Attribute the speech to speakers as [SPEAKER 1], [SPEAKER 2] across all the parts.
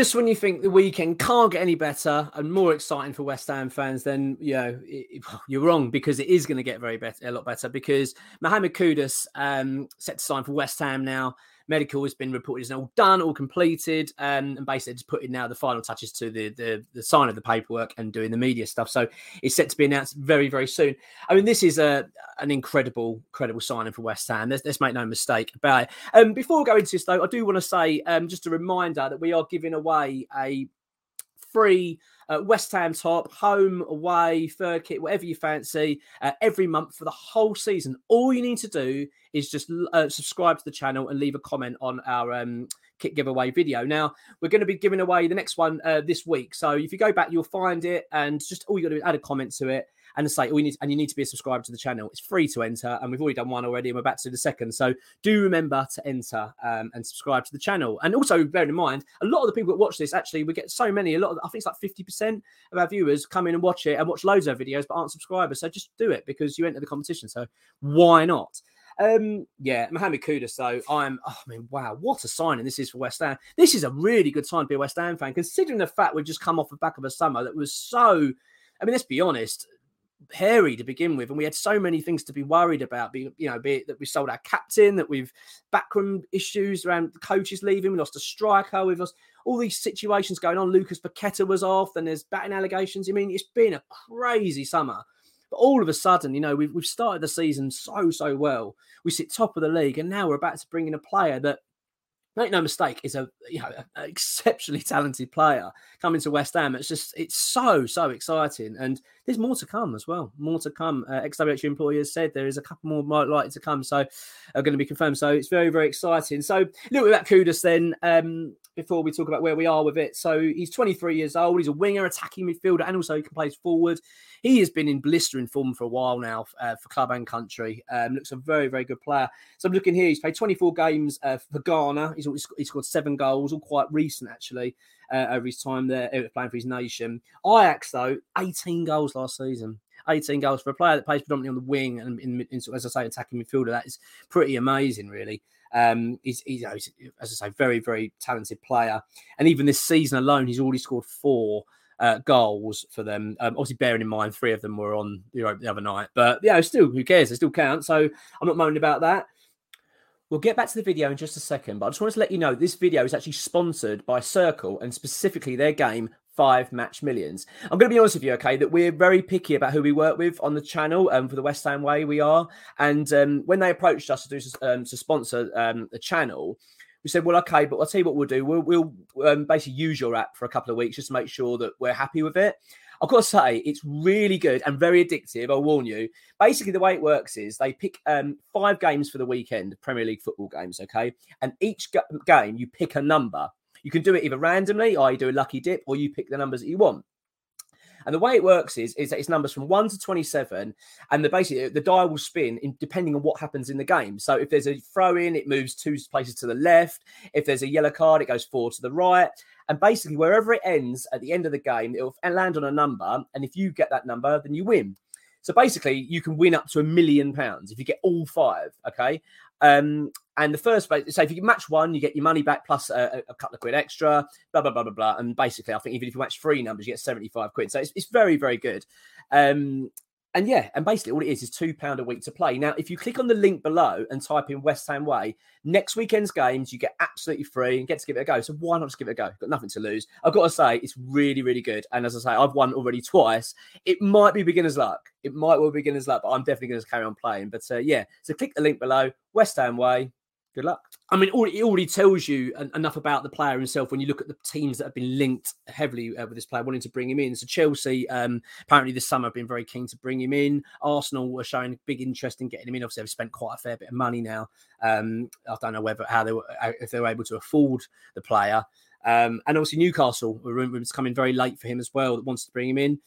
[SPEAKER 1] Just when you think the weekend can't get any better and more exciting for West Ham fans, then you know it, you're wrong because it is going to get very better, a lot better. Because Mohamed Kudus um, set to sign for West Ham now medical has been reported as all done, all completed, um, and basically just putting now the final touches to the, the the sign of the paperwork and doing the media stuff. So it's set to be announced very very soon. I mean, this is a an incredible incredible signing for West Ham. Let's, let's make no mistake about it. Um, before we go into this though, I do want to say um, just a reminder that we are giving away a free uh, West Ham top, home, away, third kit, whatever you fancy, uh, every month for the whole season. All you need to do is just uh, subscribe to the channel and leave a comment on our um, kit giveaway video. Now, we're going to be giving away the next one uh, this week. So if you go back, you'll find it, and just all you got to do is add a comment to it and say, oh, we need, and you need to be a subscriber to the channel. It's free to enter, and we've already done one already, and we're about to do the second. So do remember to enter um, and subscribe to the channel. And also, bear in mind, a lot of the people that watch this actually, we get so many. A lot of, I think it's like fifty percent of our viewers come in and watch it and watch loads of videos, but aren't subscribers. So just do it because you enter the competition. So why not? Um, yeah, Mohamed Kudus, though, I'm, oh, I mean, wow, what a signing this is for West Ham. This is a really good time to be a West Ham fan, considering the fact we've just come off the back of a summer that was so, I mean, let's be honest, hairy to begin with, and we had so many things to be worried about. Be you know, be it that we sold our captain, that we've backroom issues around coaches leaving, we lost a striker, we've lost all these situations going on. Lucas Paqueta was off, and there's batting allegations. I mean, it's been a crazy summer. But all of a sudden, you know, we've, we've started the season so, so well. We sit top of the league, and now we're about to bring in a player that make no mistake, is a you know exceptionally talented player coming to West Ham. It's just it's so so exciting, and there's more to come as well. More to come. Uh, XWH employers said there is a couple more more likely to come, so are going to be confirmed. So it's very very exciting. So a little bit about Kudus then. Um, before we talk about where we are with it, so he's 23 years old. He's a winger, attacking midfielder, and also he can play forward. He has been in blistering form for a while now uh, for club and country. Um, looks a very, very good player. So I'm looking here. He's played 24 games uh, for Ghana. He's, he's scored seven goals, all quite recent actually. Uh, over his time there uh, playing for his nation. Ajax though, 18 goals last season. 18 goals for a player that plays predominantly on the wing and in, in, in, as I say, attacking midfielder. That is pretty amazing, really. Um, he's, he's, he's, as I say, very, very talented player. And even this season alone, he's already scored four uh, goals for them. Um, obviously, bearing in mind three of them were on Europe the other night, but yeah, still, who cares? They still count. So I'm not moaning about that. We'll get back to the video in just a second, but I just wanted to let you know this video is actually sponsored by CIRCL and specifically their game Five Match Millions. I'm going to be honest with you, okay, that we're very picky about who we work with on the channel. Um, for the West Ham Way, we are. And um, when they approached us to do um, to sponsor um, the channel, we said, well, okay, but I'll tell you what we'll do. We'll, we'll um, basically use your app for a couple of weeks just to make sure that we're happy with it. I've got to say, it's really good and very addictive. I'll warn you. Basically, the way it works is they pick um, five games for the weekend, Premier League football games, okay? And each g- game, you pick a number. You can do it either randomly, or you do a lucky dip, or you pick the numbers that you want. And the way it works is, is that it's numbers from one to 27, and the basically the die will spin in, depending on what happens in the game. So if there's a throw in, it moves two places to the left. If there's a yellow card, it goes four to the right. And basically, wherever it ends at the end of the game, it'll land on a number. And if you get that number, then you win. So basically, you can win up to a million pounds if you get all five. Okay. Um, and the first, so if you match one, you get your money back plus a, a, couple of quid extra, blah, blah, blah, blah, blah. And basically, I think even if you match three numbers, you get 75 quid. So it's, it's very, very good. Um, and yeah, and basically all it is is two pound a week to play. Now, if you click on the link below and type in West Ham Way, next weekend's games you get absolutely free and get to give it a go. So why not just give it a go? Got nothing to lose. I've got to say it's really, really good. And as I say, I've won already twice. It might be beginner's luck. It might well be beginner's luck, but I'm definitely going to carry on playing. But uh, yeah, so click the link below, West Ham Way. Good luck. I mean, it already tells you enough about the player himself when you look at the teams that have been linked heavily uh, with this player, wanting to bring him in. So Chelsea, um, apparently this summer, have been very keen to bring him in. Arsenal were showing big interest in getting him in. Obviously, they've spent quite a fair bit of money now. Um, I don't know whether how they were uh, if they were able to afford the player. Um, and obviously Newcastle was coming very late for him as well. That wants to bring him in.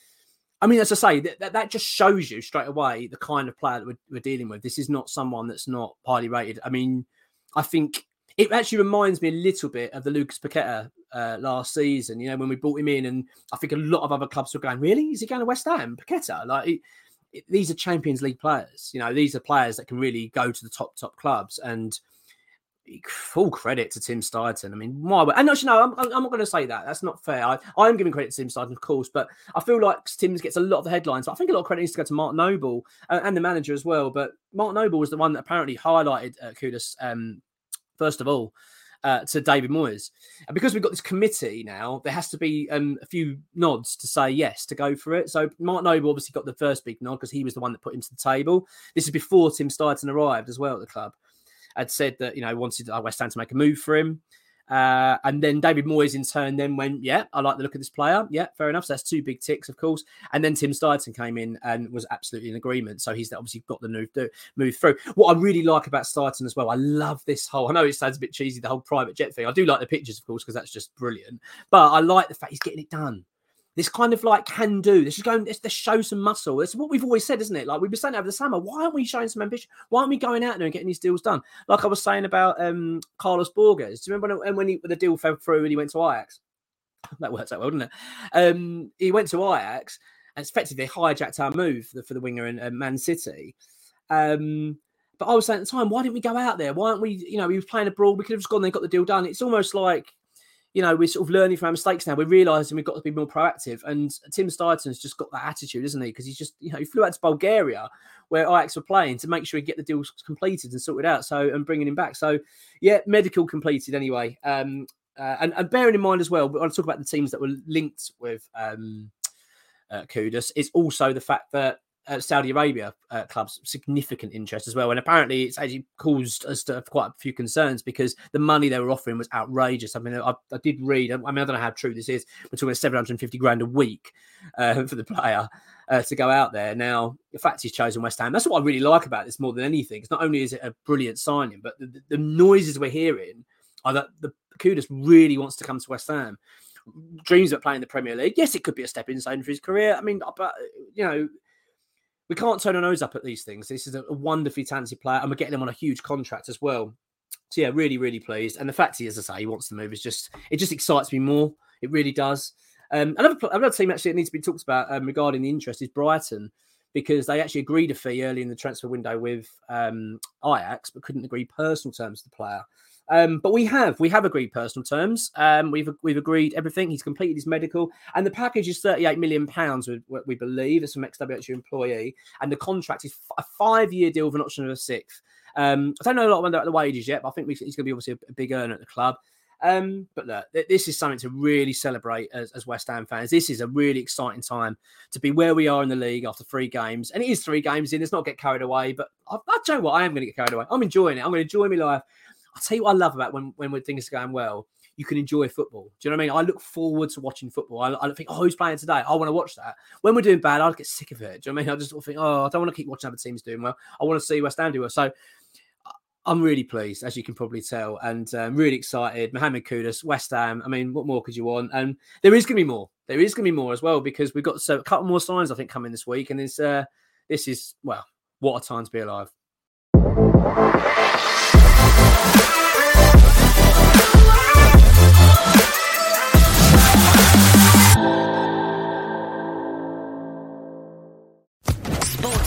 [SPEAKER 1] I mean, as I say, that, that just shows you straight away the kind of player that we're, we're dealing with. This is not someone that's not highly rated. I mean, I think it actually reminds me a little bit of the Lucas Paqueta uh, last season. You know, when we brought him in, and I think a lot of other clubs were going, "Really? Is he going to West Ham? Paqueta? Like, it, it, these are Champions League players. You know, these are players that can really go to the top top clubs." And full credit to Tim Steidten. I mean, why? And actually, no, I'm, I'm not going to say that. That's not fair. I, I'm giving credit to Tim Steidten, of course, but I feel like Tim gets a lot of the headlines. But I think a lot of credit needs to go to Mark Noble uh, and the manager as well. But Mark Noble was the one that apparently highlighted uh, Kudus um, first of all. Uh, to David Moyes. And because we've got this committee now, there has to be um, a few nods to say yes to go for it. So Mark Noble obviously got the first big nod because he was the one that put him to the table. This is before Tim Steidten arrived as well at the club had said that you know wanted uh, West Ham to make a move for him. Uh, and then David Moyes in turn then went, yeah, I like the look of this player. Yeah, fair enough. So that's two big ticks, of course. And then Tim Steidten came in and was absolutely in agreement. So he's obviously got the move, move through. What I really like about Steidten as well, I love this whole, I know it sounds a bit cheesy, the whole private jet thing. I do like the pictures, of course, because that's just brilliant. But I like the fact he's getting it done this kind of like can do. This is going. This show some muscle. It's what we've always said, isn't it? Like we've been saying over the summer. Why aren't we showing some ambition? Why aren't we going out there and getting these deals done? Like I was saying about um, Carlos Borges. Do you remember when, when he, the deal fell through and he went to Ajax? That works out well, didn't it? Um, he went to Ajax and effectively hijacked our move for the, for the winger in uh, Man City. Um, but I was saying at the time, why didn't we go out there? Why aren't we? You know, we were playing abroad. We could have just gone there and got the deal done. It's almost like you know, we're sort of learning from our mistakes now. We're realizing we've got to be more proactive. And Tim Steidten's just got that attitude, isn't he? Because he's just, you know, he flew out to Bulgaria where Ajax were playing to make sure he get the deals completed and sorted out. So, and bringing him back. So, yeah, medical completed anyway. Um, uh, and, and bearing in mind as well, when I talk about the teams that were linked with um, uh, Kudus, is also the fact that uh, Saudi Arabia uh, clubs significant interest as well. And apparently, it's actually caused us to have quite a few concerns because the money they were offering was outrageous. I mean, I, I did read, I mean, I don't know how true this is. We're talking 750 grand a week uh, for the player uh, to go out there. Now, the fact he's chosen West Ham, that's what I really like about this more than anything. It's not only is it a brilliant signing, but the, the noises we're hearing are that the Kudus really wants to come to West Ham dreams of playing the Premier League. Yes, it could be a stepping stone for his career. I mean, but you know, we can't turn our nose up at these things. This is a, wonderfully talented player, and we're getting him on a huge contract as well. So yeah, really, really pleased. And the fact he, as I say, he wants to move is just it just excites me more. It really does. Um, another another team actually that needs to be talked about um, regarding the interest is Brighton because they actually agreed a fee early in the transfer window with um, Ajax, but couldn't agree personal terms to the player. Um, but we have we have agreed personal terms. Um, we've we've agreed everything. He's completed his medical, and the package is thirty eight million pounds. What we believe it's from XWHU employee, and the contract is a five year deal with an option of a sixth. Um, I don't know a lot about the wages yet, but I think he's going to be obviously a, big earner at the club. Um, but look, this is something to really celebrate as, as, West Ham fans. This is a really exciting time to be where we are in the league after three games, and it is three games in. Let's not get carried away. But I, I tell you what, I am going to get carried away. I'm enjoying it. I'm going to enjoy my life. I'll tell you what I love about when, when things are going well, you can enjoy football. Do you know what I mean? I look forward to watching football. I, I think, oh, who's playing today? I want to watch that. When we're doing bad, I get sick of it. Do you know what I mean? I just think, oh, I don't want to keep watching other teams doing well. I want to see West Ham do well. So I'm really pleased, as you can probably tell, and um, really excited. Mohamed Kudus, West Ham. I mean, what more could you want? And there is going to be more. There is going to be more as well because we've got so, a couple more signs, I think, coming this week. And it's, uh, this is, well, what a time to be alive.